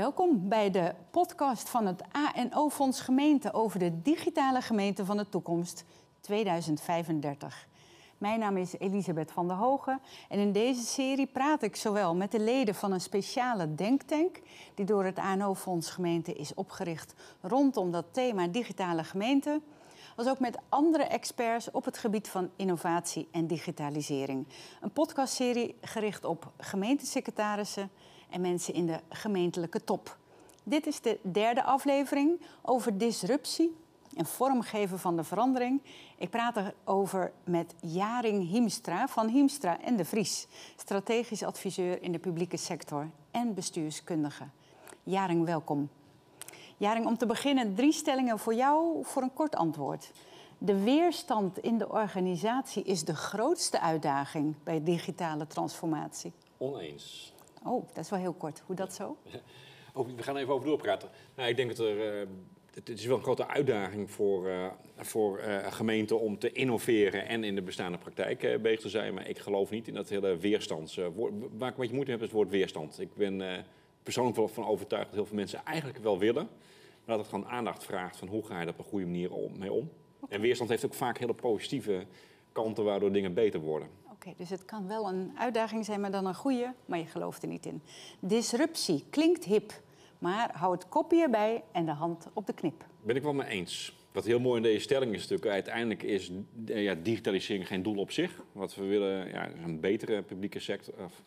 Welkom bij de podcast van het ANO-fonds Gemeente over de digitale gemeente van de toekomst 2035. Mijn naam is Elisabeth van der Hogen en in deze serie praat ik zowel met de leden van een speciale denktank die door het ANO-fonds Gemeente is opgericht rondom dat thema digitale gemeente, als ook met andere experts op het gebied van innovatie en digitalisering. Een podcastserie gericht op gemeentesecretarissen en mensen in de gemeentelijke top. Dit is de derde aflevering over disruptie en vormgeven van de verandering. Ik praat erover met Jaring Hiemstra van Hiemstra en de Vries, strategisch adviseur in de publieke sector en bestuurskundige. Jaring, welkom. Jaring, om te beginnen drie stellingen voor jou voor een kort antwoord. De weerstand in de organisatie is de grootste uitdaging bij digitale transformatie. Oneens. Oh, dat is wel heel kort. Hoe dat zo? We gaan even over doorpraten. Nou, ik denk dat er. Uh, het is wel een grote uitdaging voor, uh, voor uh, gemeenten om te innoveren en in de bestaande praktijk bezig te zijn. Maar ik geloof niet in dat hele weerstandswoord. waar ik een beetje moeite heb is het woord weerstand. Ik ben persoonlijk wel van overtuigd dat heel veel mensen eigenlijk wel willen. Maar dat het gewoon aandacht vraagt van hoe ga je daar op een goede manier om, mee om. Okay. En weerstand heeft ook vaak hele positieve kanten waardoor dingen beter worden. Oké, dus het kan wel een uitdaging zijn, maar dan een goede, maar je gelooft er niet in. Disruptie klinkt hip, maar hou het kopje erbij en de hand op de knip. Ben ik wel mee eens. Wat heel mooi in deze stelling is natuurlijk, uiteindelijk is ja, digitalisering geen doel op zich. Wat we willen, ja, is een betere publieke sector. Of,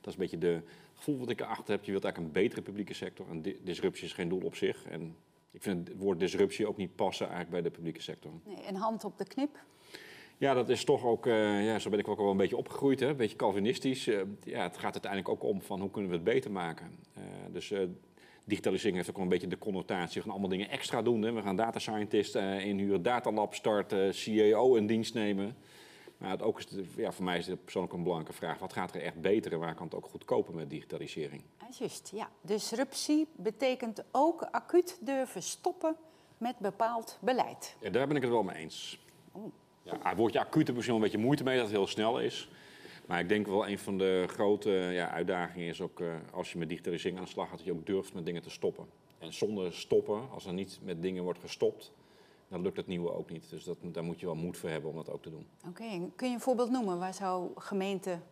dat is een beetje de gevoel wat ik erachter heb. Je wilt eigenlijk een betere publieke sector. En disruptie is geen doel op zich. En ik vind het woord disruptie ook niet passen eigenlijk bij de publieke sector. Nee, een hand op de knip? Ja, dat is toch ook, uh, ja, zo ben ik ook wel een beetje opgegroeid, hè? een beetje Calvinistisch. Uh, ja, het gaat uiteindelijk ook om van hoe kunnen we het beter maken. Uh, dus digitalisering heeft ook wel een beetje de connotatie. We gaan allemaal dingen extra doen. Hè? We gaan data scientist inhuren, datalab starten, CEO in dienst nemen. Maar het ook is ja, voor mij is het persoonlijk een belangrijke vraag. Wat gaat er echt beter en waar kan het ook goed kopen met digitalisering? Juist, ja. Disruptie betekent ook acuut durven stoppen met bepaald beleid. Ja, daar ben ik het wel mee eens. Oh. Ja, woordje acuut heb ik een beetje moeite mee dat het heel snel is. Maar ik denk wel een van de grote ja, uitdagingen is ook uh, als je met digitalisering aan de slag gaat, dat je ook durft met dingen te stoppen. En zonder stoppen, als er niet met dingen wordt gestopt, dan lukt het nieuwe ook niet. Dus dat, daar moet je wel moed voor hebben om dat ook te doen. Oké, kun je een voorbeeld noemen? Waar zou gemeenten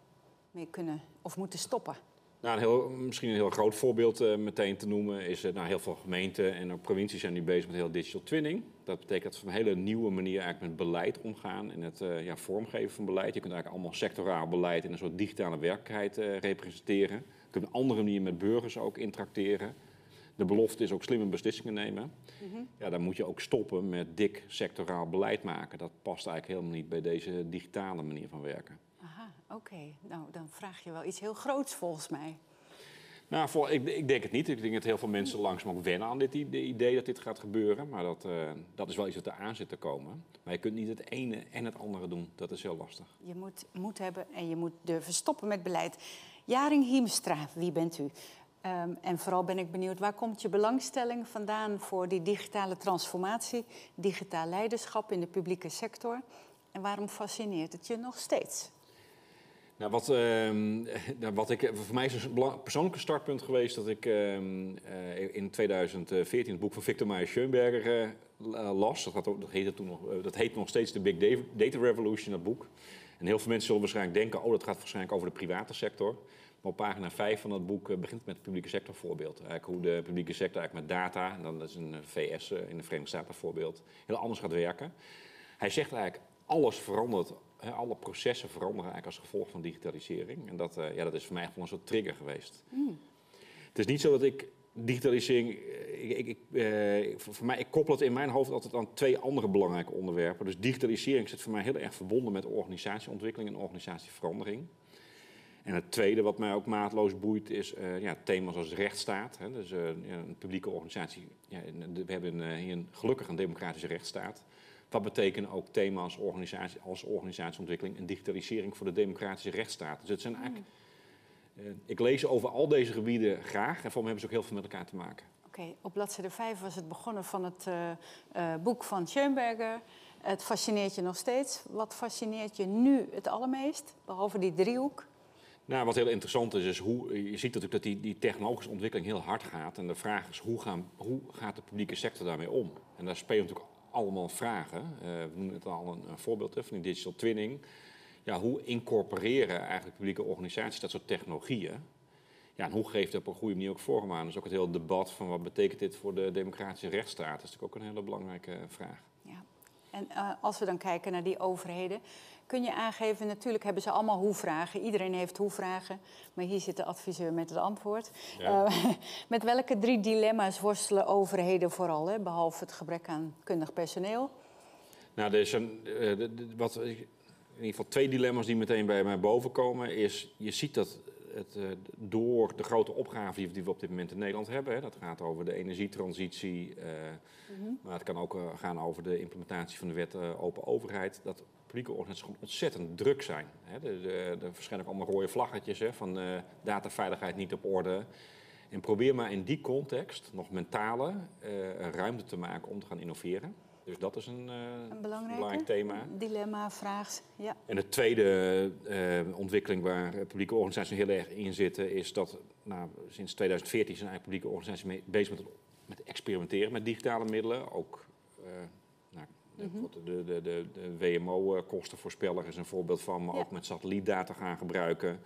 mee kunnen of moeten stoppen? Nou, een heel, misschien een heel groot voorbeeld uh, meteen te noemen is, uh, nou, heel veel gemeenten en ook provincies zijn nu bezig met heel digital twinning. Dat betekent dat we op een hele nieuwe manier eigenlijk met beleid omgaan en het uh, ja, vormgeven van beleid. Je kunt eigenlijk allemaal sectoraal beleid in een soort digitale werkelijkheid representeren. Je kunt op een andere manier met burgers ook interacteren. De belofte is ook slimme beslissingen nemen. Mm -hmm. Ja, dan moet je ook stoppen met dik sectoraal beleid maken. Dat past eigenlijk helemaal niet bij deze digitale manier van werken. Oké, okay. nou dan vraag je wel iets heel groots volgens mij. Nou, voor, ik, ik, denk het niet. Ik denk dat heel veel mensen langzaam ook wennen aan dit idee dat dit gaat gebeuren. Maar dat, uh, dat is wel iets wat er aan zit te komen. Maar je kunt niet het ene en het andere doen. Dat is heel lastig. Je moet moed hebben en je moet durven stoppen met beleid. Jaring Hiemstra, wie bent u? Um, en vooral ben ik benieuwd, waar komt je belangstelling vandaan voor die digitale transformatie, digitaal leiderschap in de publieke sector? En waarom fascineert het je nog steeds? Nou, wat, uh, wat ik, voor mij is een persoonlijke startpunt geweest dat ik uh, in 2014 het boek van Victor Meyer Schoenberger uh, las. Dat, heette toen nog, dat heet nog steeds de Big Data Revolution, dat boek. En heel veel mensen zullen waarschijnlijk denken, oh dat gaat waarschijnlijk over de private sector. Maar op pagina 5 van dat boek begint met het publieke sector voorbeeld. Eigenlijk hoe de publieke sector eigenlijk met data, en dan is een VS in de Verenigde Staten voorbeeld, heel anders gaat werken. Hij zegt eigenlijk, alles verandert alle processen veranderen eigenlijk als gevolg van digitalisering. En dat, uh, ja, dat is voor mij gewoon een soort trigger geweest. Mm. Het is niet zo dat ik digitalisering. Ik, ik, ik, uh, voor mij, ik koppel het in mijn hoofd altijd aan twee andere belangrijke onderwerpen. Dus digitalisering zit voor mij heel erg verbonden met organisatieontwikkeling en organisatieverandering. En het tweede wat mij ook maatloos boeit is uh, ja, thema's als rechtsstaat. Hè. Dus een publieke organisatie. Ja, we hebben hier een, gelukkig een democratische rechtsstaat. Wat betekenen ook thema's organisatie, als organisatieontwikkeling en digitalisering voor de democratische rechtsstaat? Dus het zijn eigenlijk, uh, ik lees over al deze gebieden graag en voor me hebben ze ook heel veel met elkaar te maken. Oké, okay, op bladzijde 5 was het begonnen van het uh, uh, boek van Schoenberger. Het fascineert je nog steeds. Wat fascineert je nu het allermeest, behalve die driehoek? Nou, wat heel interessant is, is hoe je ziet natuurlijk dat die, die technologische ontwikkeling heel hard gaat. En de vraag is, hoe, gaan, hoe gaat de publieke sector daarmee om? En daar spelen natuurlijk allemaal vragen. Uh, we noemen het al een, voorbeeld van die digital twinning. Ja, hoe incorporeren eigenlijk publieke organisaties dat soort technologieën? Ja, en hoe geeft dat op een goede manier ook vorm aan? Dus ook het hele debat van wat betekent dit voor de democratische rechtsstaat? Dat is natuurlijk ook een hele belangrijke vraag. Ja. En uh, als we dan kijken naar die overheden, kun je aangeven, natuurlijk hebben ze allemaal hoe-vragen. Iedereen heeft hoe-vragen, maar hier zit de adviseur met het antwoord. Ja. Uh, met welke drie dilemma's worstelen overheden vooral, hè, behalve het gebrek aan kundig personeel? Nou, er zijn uh, wat, in ieder geval twee dilemma's die meteen bij mij boven komen. Is, je ziet dat het, uh, door de grote opgave die we op dit moment in Nederland hebben, hè, dat gaat over de energietransitie, uh, mm -hmm. maar het kan ook uh, gaan over de implementatie van de wet open overheid, dat publieke organisaties gewoon ontzettend druk zijn. Hè. Er verschijnen ook allemaal rode vlaggetjes hè, van dataveiligheid niet op orde. En probeer maar in die context nog mentale ruimte te maken om te gaan innoveren. Dus dat is een, uh, een belangrijk thema. Dilemma, vraag. Ja. En de tweede uh, ontwikkeling waar publieke organisaties heel erg in zitten, is dat nou, sinds 2014 zijn eigenlijk publieke organisaties mee, bezig met, met experimenteren met digitale middelen. Ook -hmm. de, de, de, de WMO-kostenvoorspeller is een voorbeeld van, maar ja. ook met satellietdata gaan gebruiken.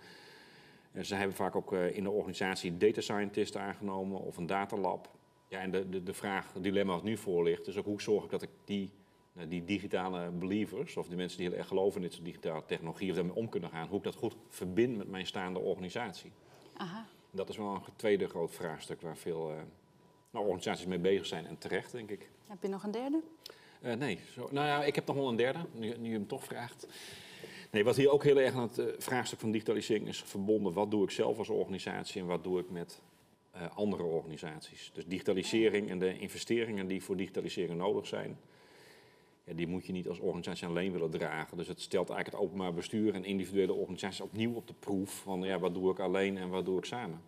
En ze hebben vaak ook in de organisatie data scientisten aangenomen of een datalab. Ja, en de, de, de vraag, het dilemma wat nu voor ligt, is ook hoe zorg ik dat ik die, nou, die digitale believers, of die mensen die heel erg geloven in dit soort digitale technologie, of daarmee om kunnen gaan, hoe ik dat goed verbind met mijn staande organisatie. Aha. Dat is wel een tweede groot vraagstuk waar veel uh, nou, organisaties mee bezig zijn en terecht, denk ik. Heb je nog een derde? Uh, nee, zo, nou ja, ik heb nog wel een derde, nu, je hem toch vraagt. Nee, wat hier ook heel erg aan het uh, vraagstuk van digitalisering is verbonden, wat doe ik zelf als organisatie en wat doe ik met uh, andere organisaties. Dus digitalisering en de investeringen die voor digitalisering nodig zijn, ja, die moet je niet als organisatie alleen willen dragen. Dus het stelt eigenlijk het openbaar bestuur en individuele organisaties opnieuw op de proef van ja, wat doe ik alleen en wat doe ik samen.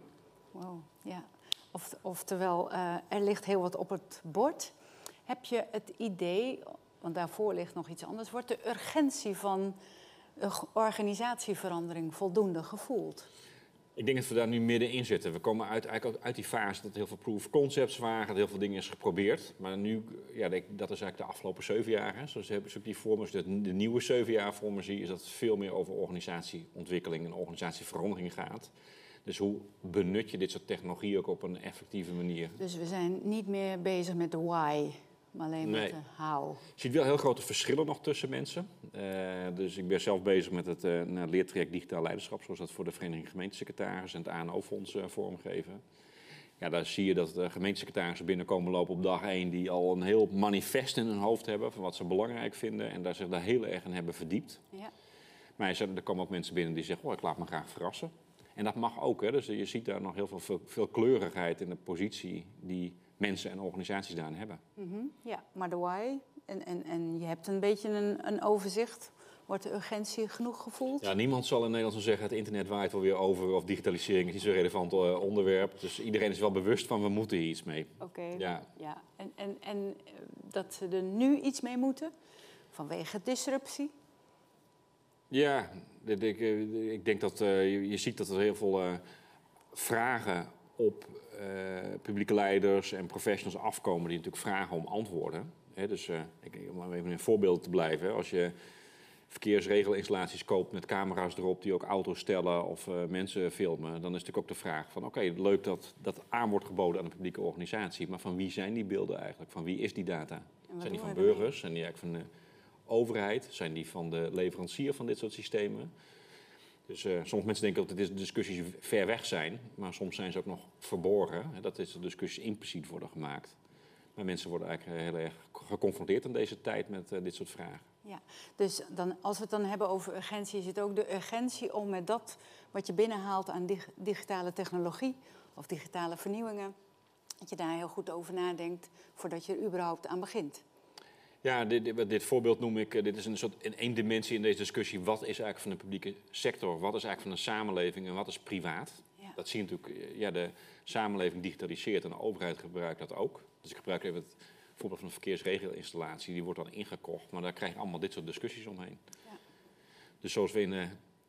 Wow, ja. Of, oftewel, er ligt heel wat op het bord. Heb je het idee, want daarvoor ligt nog iets anders, wordt de urgentie van organisatieverandering voldoende gevoeld? Ik denk dat we daar nu middenin zitten. We komen uit, eigenlijk uit die fase dat heel veel proof concepts waren, dat heel veel dingen is geprobeerd. Maar nu, ja, dat is eigenlijk de afgelopen zeven jaar. Hè. Zoals ook die vormen, de, de nieuwe zeven jaar vormen zie, is dat het veel meer over organisatieontwikkeling en organisatieverandering gaat. Dus hoe benut je dit soort technologie ook op een effectieve manier? Dus we zijn niet meer bezig met de why, maar alleen nee. met de how. Je ziet wel heel grote verschillen nog tussen mensen. Uh, dus ik ben zelf bezig met het uh, leertraject Digitaal Leiderschap, zoals dat voor de Vereniging Gemeentesecretaris en het ANO-fonds uh, vormgeven. Ja, daar zie je dat de gemeentesecretarissen binnenkomen lopen op dag 1 die al een heel manifest in hun hoofd hebben van wat ze belangrijk vinden en daar zich daar heel erg in hebben verdiept. Ja. Maar er komen ook mensen binnen die zeggen, oh, ik laat me graag verrassen. En dat mag ook, hè. dus je ziet daar nog heel veel, veel, veel kleurigheid in de positie die mensen en organisaties daarin hebben. Mm -hmm. Ja, maar de why, en, en, en je hebt een beetje een, een overzicht. Wordt de urgentie genoeg gevoeld? Ja, niemand zal in Nederland zo zeggen: het internet waait wel weer over of digitalisering is niet zo'n relevant uh, onderwerp. Dus iedereen is wel bewust van we moeten hier iets mee. Oké. Okay. Ja. ja. En, en, en dat ze er nu iets mee moeten vanwege disruptie? Ja, ik, ik denk dat uh, je, je, ziet dat er heel veel uh, vragen op publieke leiders en professionals afkomen die natuurlijk vragen om antwoorden. He, dus uh, ik, om even een voorbeeld te blijven. Als je verkeersregelinstallaties koopt met camera's erop die ook auto's stellen of uh, mensen filmen, dan is natuurlijk ook de vraag van oké, okay, leuk dat dat aan wordt geboden aan een publieke organisatie, maar van wie zijn die beelden eigenlijk? Van wie is die data? Zijn die van burgers? Zijn die eigenlijk van de overheid? Zijn die van de leverancier van dit soort systemen? Dus uh, sommige mensen denken dat de discussies ver weg zijn, maar soms zijn ze ook nog verborgen. Dat is de discussies impliciet worden gemaakt. Maar mensen worden eigenlijk heel erg geconfronteerd in deze tijd met uh, dit soort vragen. Ja, dus dan, als we het dan hebben over urgentie, is het ook de urgentie om met dat wat je binnenhaalt aan dig digitale technologie of digitale vernieuwingen, dat je daar heel goed over nadenkt voordat je er überhaupt aan begint. Ja, dit, dit, dit, voorbeeld noem ik, dit is een soort in één dimensie in deze discussie. Wat is eigenlijk van de publieke sector? Wat is eigenlijk van de samenleving en wat is privaat? Ja. Dat zie je natuurlijk, ja, de samenleving digitaliseert en de overheid gebruikt dat ook. Dus ik gebruik even het voorbeeld van een verkeersregelinstallatie. Die wordt dan ingekocht, maar daar krijg je allemaal dit soort discussies omheen. Ja. Dus zoals we in, uh,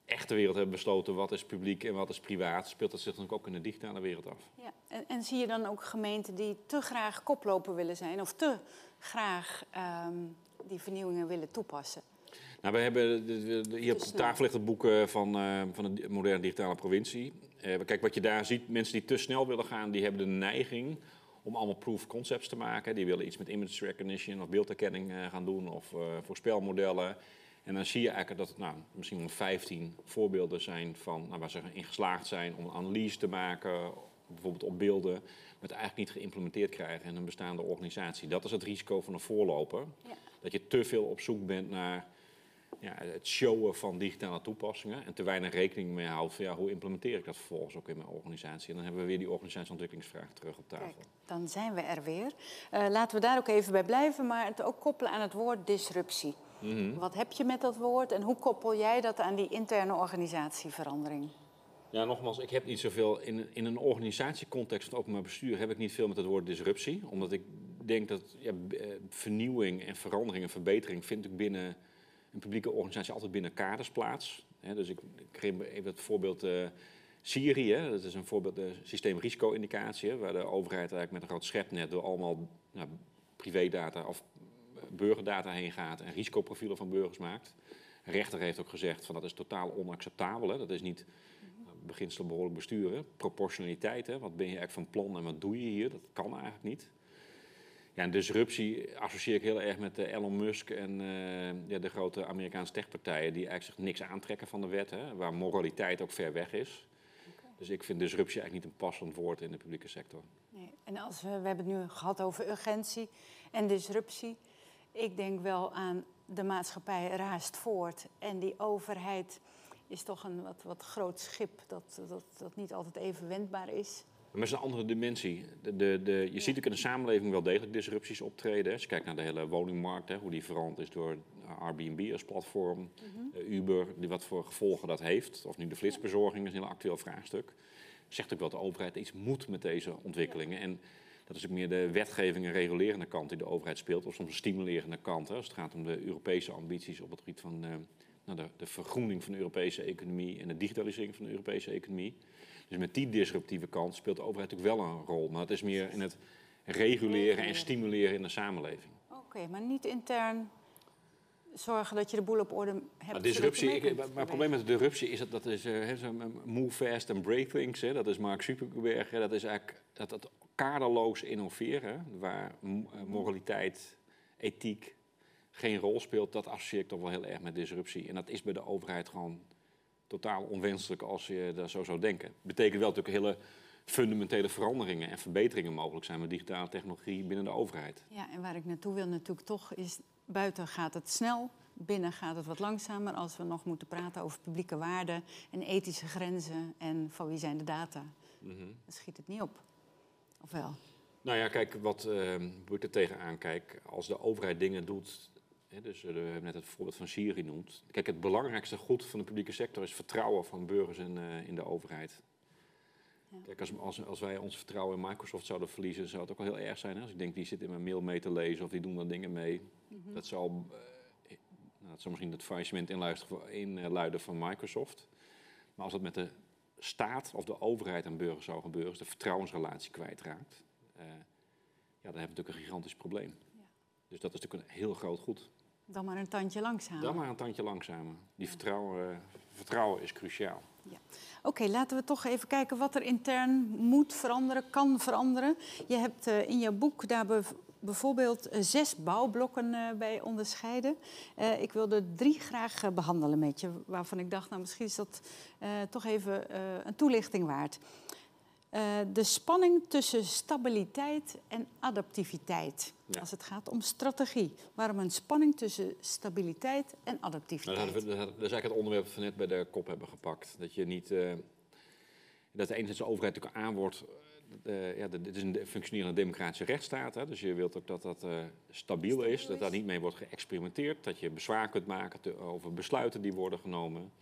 echte wereld hebben besloten wat is publiek en wat is privaat, speelt dat zich natuurlijk ook in de digitale wereld af. Ja. En, en zie je dan ook gemeenten die te graag koploper willen zijn of te graag ehm, die vernieuwingen willen toepassen? Nou, we hebben hier op de tafel ligt het boek eh, van, uh, van de moderne digitale provincie. Uh, kijk, wat je daar ziet, mensen die te snel willen gaan, die hebben de neiging om allemaal proof concepts te maken. Die willen iets met image recognition of beeldherkenning gaan doen of voorspelmodellen. En dan zie je eigenlijk dat het nou, misschien wel 15 voorbeelden zijn van nou, waar ze in geslaagd zijn om een analyse te maken, bijvoorbeeld op beelden, maar het eigenlijk niet geïmplementeerd krijgen in een bestaande organisatie. Dat is het risico van een voorloper. Ja. Dat je te veel op zoek bent naar ja, het showen van digitale toepassingen en te weinig rekening mee houdt van ja, hoe implementeer ik dat vervolgens ook in mijn organisatie. En dan hebben we weer die organisatieontwikkelingsvraag terug op tafel. Kijk, dan zijn we er weer. Uh, laten we daar ook even bij blijven, maar het ook koppelen aan het woord disruptie. Mhm. Wat heb je met dat woord en hoe koppel jij dat aan die interne organisatieverandering? Ja, nogmaals, ik heb niet zoveel in, in een organisatiecontext van openbaar bestuur heb ik niet veel met het woord disruptie. Omdat ik denk dat ja, eh, vernieuwing en verandering en verbetering vind ik binnen een publieke organisatie altijd binnen kaders plaats. dus ik, geef even het voorbeeld uh, Syrië. Dat is een voorbeeld, de systeemrisico-indicatie, waar de overheid eigenlijk met een groot schepnet door allemaal nou, privédata of burgerdata heen gaat en risicoprofielen van burgers maakt. De rechter heeft ook gezegd van dat is totaal onacceptabel. Hè. Dat is niet beginselen behoorlijk besturen. Proportionaliteit, hè. wat ben je eigenlijk van plan en wat doe je hier? Dat kan eigenlijk niet. Ja, en disruptie associeer ik heel erg met Elon Musk en uh, ja, de grote Amerikaanse techpartijen... die eigenlijk zich niks aantrekken van de wet, hè, waar moraliteit ook ver weg is. Dus ik vind disruptie eigenlijk niet een passend woord in de publieke sector. Nee. En als we, we hebben het nu gehad over urgentie en disruptie. Ik denk wel aan de maatschappij raast voort en die overheid is toch een wat, wat groot schip dat, dat, dat niet altijd even wendbaar is. Maar het is een andere dimensie. De, de, de, je ziet ook in de samenleving wel degelijk disrupties optreden. Als je kijkt naar de hele woningmarkt, hè, hoe die veranderd is door Airbnb als platform, mhm. eh, Uber, die wat voor gevolgen dat heeft. Of nu de flitsbezorging is een heel actueel vraagstuk. Zegt ook wel dat de overheid iets moet met deze ontwikkelingen. En dat is ook meer de wetgeving en regulerende kant die de overheid speelt, of soms een stimulerende kant. Hè, als het gaat om de Europese ambities op het gebied van uh, nou, de, de, vergroening van de Europese economie en de digitalisering van de Europese economie. Dus met die disruptieve kant speelt de overheid natuurlijk wel een rol. Maar het is meer in het reguleren en stimuleren in de samenleving. Oké, maar niet intern zorgen dat je de boel op orde hebt. Maar, disruptie, ik, maar het probleem met de disruptie is dat dat is uh, move fast and break things. Hè, dat is Mark Zuckerberg. dat is eigenlijk dat, dat kaderloos innoveren, waar eh, moraliteit, ethiek geen rol speelt, dat associeer ik toch wel heel erg met disruptie. En dat is bij de overheid gewoon totaal onwenselijk als je daar zo zou denken. Betekent wel natuurlijk hele fundamentele veranderingen en verbeteringen mogelijk zijn met digitale technologie binnen de overheid. Ja, en waar ik naartoe wil natuurlijk toch is, buiten gaat het snel, binnen gaat het wat langzamer als we nog moeten praten over publieke waarden en ethische grenzen en van wie zijn de data. Mm Dan schiet het niet op. Of wel? Nou ja, kijk, wat uh, ik er tegenaan kijk, als de overheid dingen doet dus eh, we hebben net het voorbeeld van Syrië genoemd. Kijk, het belangrijkste goed van de publieke sector is vertrouwen van burgers in, uh, in de overheid. Ja. Kijk, als, als, als, wij ons vertrouwen in Microsoft zouden verliezen, zou het ook wel heel erg zijn. Hè? Als ik denk, die zit in mijn mail mee te lezen of die doen daar dingen mee. Mhm. Dat zou, uh, nou, dat zou misschien het faillissement inluiden van Microsoft. Maar als dat met de staat of de overheid aan burgers zou gebeuren, als de vertrouwensrelatie kwijtraakt, ja, dan hebben we natuurlijk een gigantisch probleem. Dus dat is natuurlijk een heel groot goed. Dan maar een tandje langzamer. Dan maar een tandje langzamer. Die vertrouwen, uh, vertrouwen is cruciaal. Ja. Oké, laten we toch even kijken wat er intern moet veranderen, kan veranderen. Je hebt uh, in je boek daar bijvoorbeeld uh, zes bouwblokken bij onderscheiden. ik wilde drie graag behandelen met je, waarvan ik dacht, nou misschien is dat toch even een toelichting waard. Uh, de spanning tussen stabiliteit en adaptiviteit. Ja. Als het gaat om strategie. Waarom een spanning tussen stabiliteit en adaptiviteit? Nou, dat, is eigenlijk het onderwerp dat we net bij de kop hebben gepakt. Dat je niet. Uh, dat de enerzijds de overheid natuurlijk aanwoordt. Uh, ja, dit is een functionerende democratische rechtsstaat. Hè, dus je wilt ook dat dat uh, stabiel is, dat daar niet mee wordt geëxperimenteerd. Dat je bezwaar kunt maken te, over besluiten die worden genomen.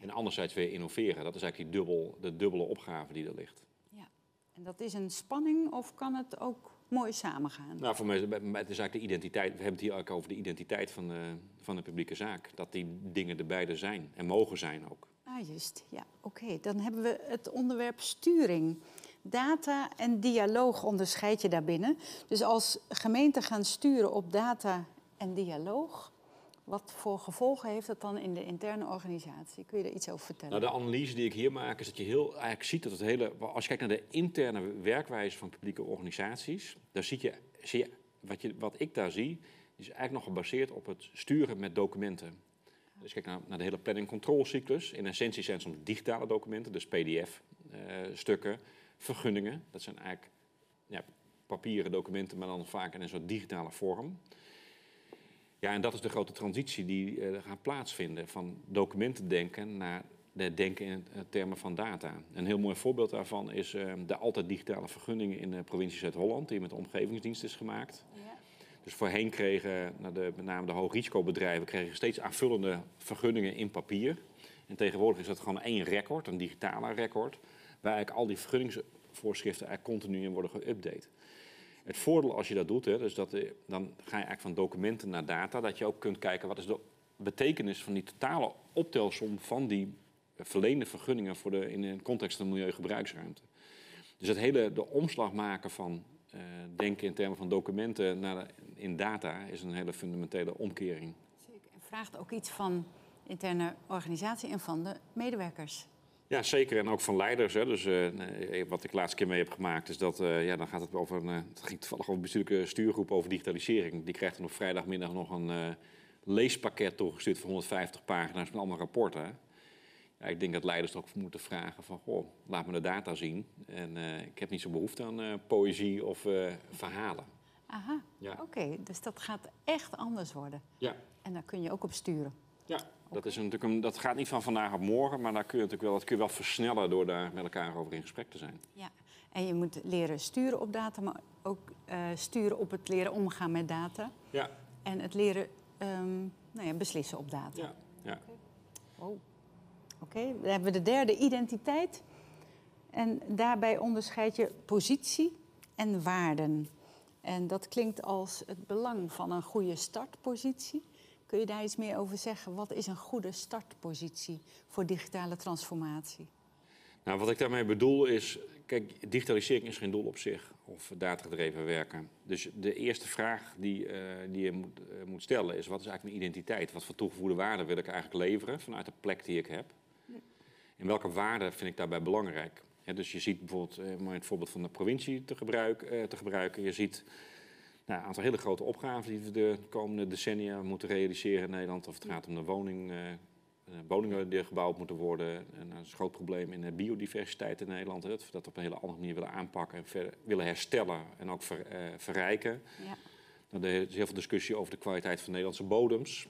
En anderzijds weer innoveren. Dat is eigenlijk die dubbel, de dubbele opgave die er ligt. En dat is een spanning of kan het ook mooi samengaan? Nou, voor mij het is eigenlijk de identiteit. We hebben het hier ook over de identiteit van de, van de publieke zaak. Dat die dingen er beide zijn en mogen zijn ook. juist. Ja, oké. Dan hebben we het onderwerp sturing. Data en dialoog onderscheid je daarbinnen. Dus als gemeenten gaan sturen op data en dialoog, wat voor gevolgen heeft dat dan in de interne organisatie? Kun je daar iets over vertellen? Nou, de analyse die ik hier maak is dat je heel eigenlijk ziet dat het hele. Als je kijkt naar de interne werkwijze van publieke organisaties, dan zie je, zie wat, je wat ik daar zie, is eigenlijk nog gebaseerd op het sturen met documenten. Dus kijk naar, naar de hele planning control cyclus. In essentie zijn het soms digitale documenten, dus PDF-stukken, vergunningen. Dat zijn eigenlijk ja, papieren documenten, maar dan vaak in een soort digitale vorm. Ja, en dat is de grote transitie die uh, gaat plaatsvinden van documenten denken naar de denken in termen van data. Een heel mooi voorbeeld daarvan is uh, de altijd digitale vergunningen in de provincie Zuid-Holland, die met de omgevingsdienst is gemaakt. Ja. Dus voorheen kregen nou de, met name de hoogrisicobedrijven kregen steeds aanvullende vergunningen in papier. En tegenwoordig is dat gewoon één record, een digitale record, waar eigenlijk al die vergunningsvoorschriften eigenlijk continu in worden geüpdate. Het voordeel als je dat doet, hè, dus dat, dan ga je eigenlijk van documenten naar data, dat je ook kunt kijken wat is de betekenis van die totale optelsom van die verleende vergunningen voor de, in de context van de milieugebruiksruimte. Dus het hele de omslag maken van uh, denken in termen van documenten naar in data is een hele fundamentele omkering. Zeker. En vraagt ook iets van interne organisatie en van de medewerkers. Ja, zeker. En ook van leiders. Hè. Dus uh, wat ik laatste keer mee heb gemaakt, is dat uh, ja, dan gaat het over een. Uh, het ging toevallig over een bestuurlijke stuurgroep over digitalisering. Die krijgt dan op vrijdagmiddag nog een leespakket toegestuurd van 150 pagina's met allemaal rapporten. Ja, ik denk dat leiders ook moeten vragen van, goh, laat me de data zien. En ik heb niet zo behoefte aan poëzie of verhalen. Aha, ja. oké. Dus dat gaat echt anders worden. Ja. En daar kun je ook op sturen. Ja, dat, is natuurlijk een, dat gaat niet van vandaag op morgen, maar daar kun je natuurlijk wel, dat kun je wel versnellen door daar met elkaar over in gesprek te zijn. Ja, en je moet leren sturen op data, maar ook uh, sturen op het leren omgaan met data. Ja. En het leren um, nou ja, beslissen op data. Ja. ja. Oké, oh. okay. dan hebben we de derde identiteit. En daarbij onderscheid je positie en waarden. En dat klinkt als het belang van een goede startpositie. Kun je daar iets meer over zeggen? Wat is een goede startpositie voor digitale transformatie? Nou, wat ik daarmee bedoel is, kijk, digitalisering is geen doel op zich of datagedreven werken. Dus de eerste vraag die, uh, die je moet, uh, moet, stellen is, wat is eigenlijk mijn identiteit? Wat voor toegevoegde waarde wil ik eigenlijk leveren vanuit de plek die ik heb? En welke waarden vind ik daarbij belangrijk? Dus je ziet bijvoorbeeld, uh, om het voorbeeld van de provincie te, te gebruiken, je ziet nou, een aantal hele grote opgaven die we de komende decennia moeten realiseren in Nederland. Of het gaat om de woning, uh, woningen die gebouwd moeten worden. En dat is een groot probleem in de biodiversiteit in Nederland. Hè, dat we dat op een hele andere manier willen aanpakken en ver, willen herstellen en ook ver, uh, verrijken. Ja. Nou, er is heel veel discussie over de kwaliteit van Nederlandse bodems.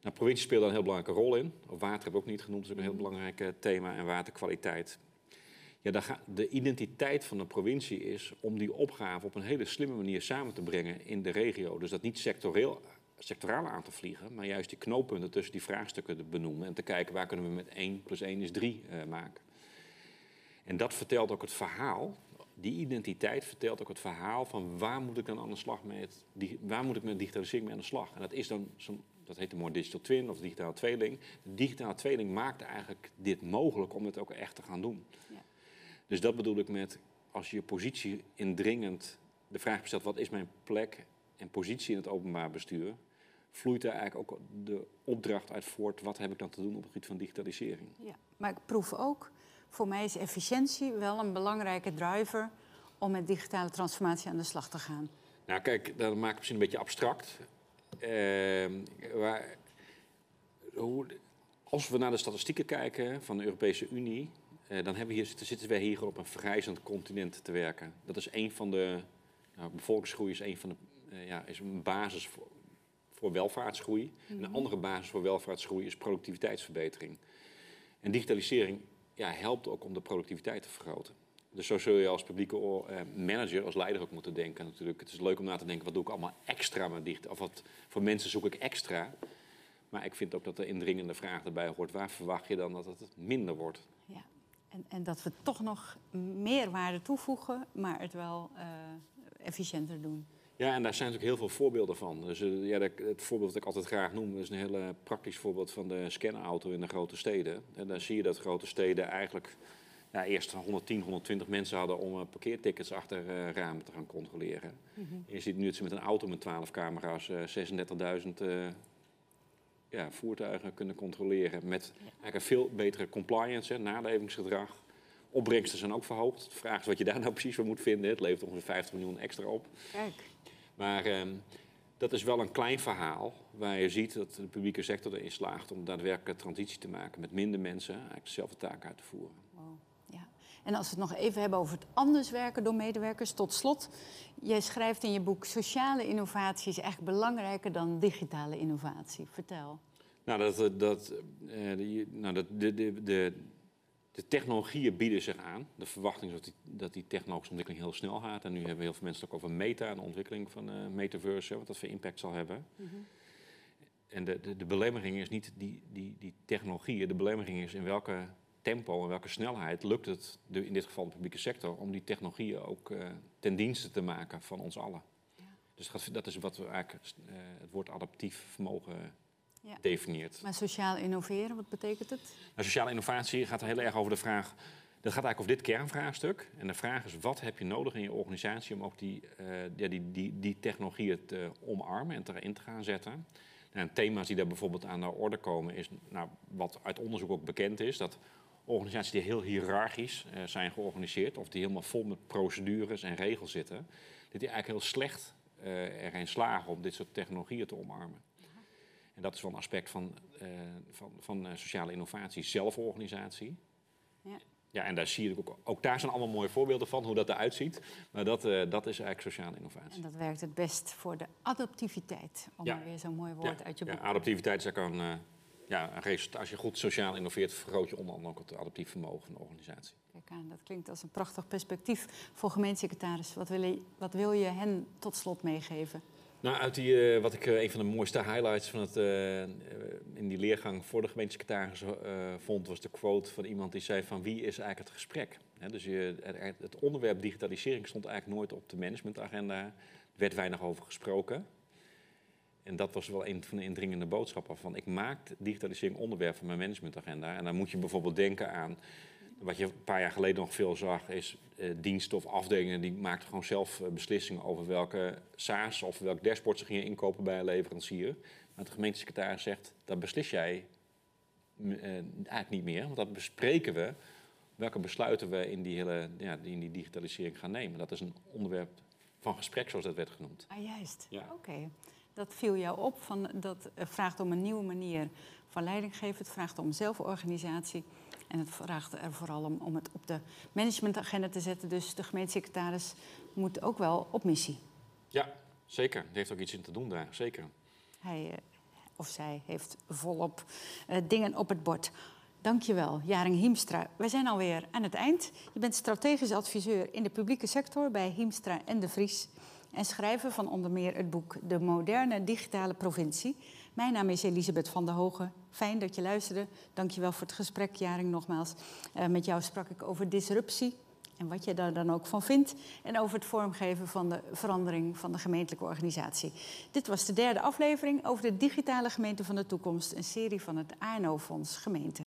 Nou, provincie speelt daar een heel belangrijke rol in. Water heb ik ook niet genoemd, dat is ook een heel mhm. belangrijk thema. En waterkwaliteit. Ja, de identiteit van een provincie is om die opgave op een hele slimme manier samen te brengen in de regio. Dus dat niet sectoreel, sectoraal aan te vliegen, maar juist die knooppunten tussen die vraagstukken te benoemen en te kijken waar kunnen we met 1 plus 1 is 3 uh, maken. En dat vertelt ook het verhaal, die identiteit vertelt ook het verhaal van waar moet ik dan aan de slag met, waar moet ik met digitalisering mee aan de slag. En dat is dan, dat heet de mooi digital twin of digitale tweeling. De digitale tweeling maakt eigenlijk dit mogelijk om het ook echt te gaan doen. Dus dat bedoel ik met als je je positie indringend de vraag stelt: wat is mijn plek en positie in het openbaar bestuur? Vloeit daar eigenlijk ook de opdracht uit voort: wat heb ik dan te doen op het gebied van digitalisering? Ja, maar ik proef ook, voor mij is efficiëntie wel een belangrijke driver om met digitale transformatie aan de slag te gaan. Nou, kijk, dat maakt het misschien een beetje abstract. Uh, waar, hoe, als we naar de statistieken kijken van de Europese Unie, dan hebben we hier, zitten wij hier op een vergrijzend continent te werken. Dat is een van de. Nou, bevolkingsgroei is een van de. Uh, ja, is een basis voor, voor welvaartsgroei. Mm -hmm. Een andere basis voor welvaartsgroei is productiviteitsverbetering. En digitalisering ja, helpt ook om de productiviteit te vergroten. Dus zo zul je als publieke uh, manager, als leider ook moeten denken natuurlijk. Het is leuk om na te denken, wat doe ik allemaal extra met dicht? Of wat voor mensen zoek ik extra? Maar ik vind ook dat er indringende vraag erbij hoort. Waar verwacht je dan dat het minder wordt? En, en, dat we toch nog meer waarde toevoegen, maar het wel uh, efficiënter doen. Ja, en daar zijn natuurlijk heel veel voorbeelden van. Dus uh, ja, het voorbeeld dat ik altijd graag noem is een heel praktisch voorbeeld van de scanauto in de grote steden. En dan zie je dat grote steden eigenlijk ja, eerst 110, 120 mensen hadden om uh, parkeertickets achter uh, ramen te gaan controleren. Mm -hmm. Je ziet nu dat ze met een auto met 12 camera's 36.000 ja, voertuigen kunnen controleren. Met eigenlijk een veel betere compliance, hè, nalevingsgedrag. Opbrengsten zijn ook verhoogd. De vraag is wat je daar nou precies voor moet vinden. Het levert ongeveer 50 miljoen extra op. Kijk. Maar um, dat is wel een klein verhaal waar je ziet dat de publieke sector erin slaagt om daadwerkelijk transitie te maken met minder mensen eigenlijk dezelfde taak uit te voeren. Wow. En als we het nog even hebben over het anders werken door medewerkers, tot slot. Jij schrijft in je boek: sociale innovatie is echt belangrijker dan digitale innovatie. Vertel. Nou, dat, dat, uh, die, nou, dat de, de, de, de technologieën bieden zich aan. De verwachting is dat die, dat die technologische ontwikkeling heel snel gaat. En nu hebben heel veel mensen het ook over meta en de ontwikkeling van uh, metaverse, wat dat voor impact zal hebben. Mm -hmm. En de, de, de belemmering is niet die, die, die technologieën, de belemmering is in welke tempo en welke snelheid lukt het, de, in dit geval de publieke sector, om die technologieën ook uh, ten dienste te maken van ons allen. Ja. Dus dat, dat, is wat we eigenlijk uh, het woord adaptief vermogen ja. definieert. Maar sociaal innoveren, wat betekent het? Nou, sociale innovatie gaat heel erg over de vraag. Dat gaat eigenlijk over dit kernvraagstuk. En de vraag is: wat heb je nodig in je organisatie om ook die, uh, ja, die, die, die technologieën te omarmen en erin te gaan zetten? Nou, thema's die daar bijvoorbeeld aan de orde komen, is nou, wat uit onderzoek ook bekend is: dat organisaties die heel hiërarchisch uh, zijn georganiseerd, of die helemaal vol met procedures en regels zitten, dat die eigenlijk heel slecht uh, erin slagen om dit soort technologieën te omarmen. En dat is wel een aspect van, uh, van, van sociale innovatie, zelforganisatie. Ja. ja, en daar zie je ook, ook daar zijn allemaal mooie voorbeelden van, hoe dat eruit ziet. Maar dat, dat is eigenlijk sociale innovatie. En dat werkt het best voor de adaptiviteit, om ja. maar weer zo'n mooi woord ja. uit je boek Ja, adaptiviteit is ook een, ja, een resultaat. Als je goed sociaal innoveert, vergroot je onder andere ook het adaptief vermogen van de organisatie. Kijk aan, dat klinkt als een prachtig perspectief voor gemeentesecretaris. Wat wil je, wat wil je hen tot slot meegeven? Nou, uit die, uh, wat ik uh, een van de mooiste highlights van het, uh, in die leergang voor de gemeentesecretaris vond, was de quote van iemand die zei van wie is eigenlijk het gesprek? He, dus je, het, het, onderwerp digitalisering stond eigenlijk nooit op de managementagenda. Er werd weinig over gesproken. En dat was wel een van de indringende boodschappen van ik maak digitalisering onderwerp van mijn managementagenda. En dan moet je bijvoorbeeld denken aan wat je een paar jaar geleden nog veel zag, is uh, diensten of afdelingen die maakten gewoon zelf uh, beslissingen over welke SaaS of welk dashboard ze gingen inkopen bij een leverancier. Maar de gemeentesecretaris zegt, dat beslis jij uh, eigenlijk niet meer, want dat bespreken we. Welke besluiten we in die, hele, ja, in die digitalisering gaan nemen. Dat is een onderwerp van gesprek, zoals dat werd genoemd. Ah, juist. Ja. Oké. Okay. Dat viel jou op. Van, dat vraagt om een nieuwe manier van leiding geven. Het vraagt om zelforganisatie. En het vraagt er vooral om, om het op de managementagenda te zetten. Dus de gemeentesecretaris moet ook wel op missie. Ja, zeker. Die heeft ook iets in te doen daar, zeker. Hij of zij heeft volop uh, dingen op het bord. Dankjewel, Jaring Hiemstra. We zijn alweer aan het eind. Je bent strategisch adviseur in de publieke sector bij Hiemstra en de Vries. En schrijver van onder meer het boek De Moderne Digitale Provincie. Mijn naam is Elisabeth van der Hogen. Fijn dat je luisterde. Dank je wel voor het gesprek, Jaring, nogmaals. Uh, met jou sprak ik over disruptie en wat je daar dan ook van vindt. En over het vormgeven van de verandering van de gemeentelijke organisatie. Dit was de derde aflevering over de digitale gemeente van de toekomst. Een serie van het ANO-fonds Gemeente.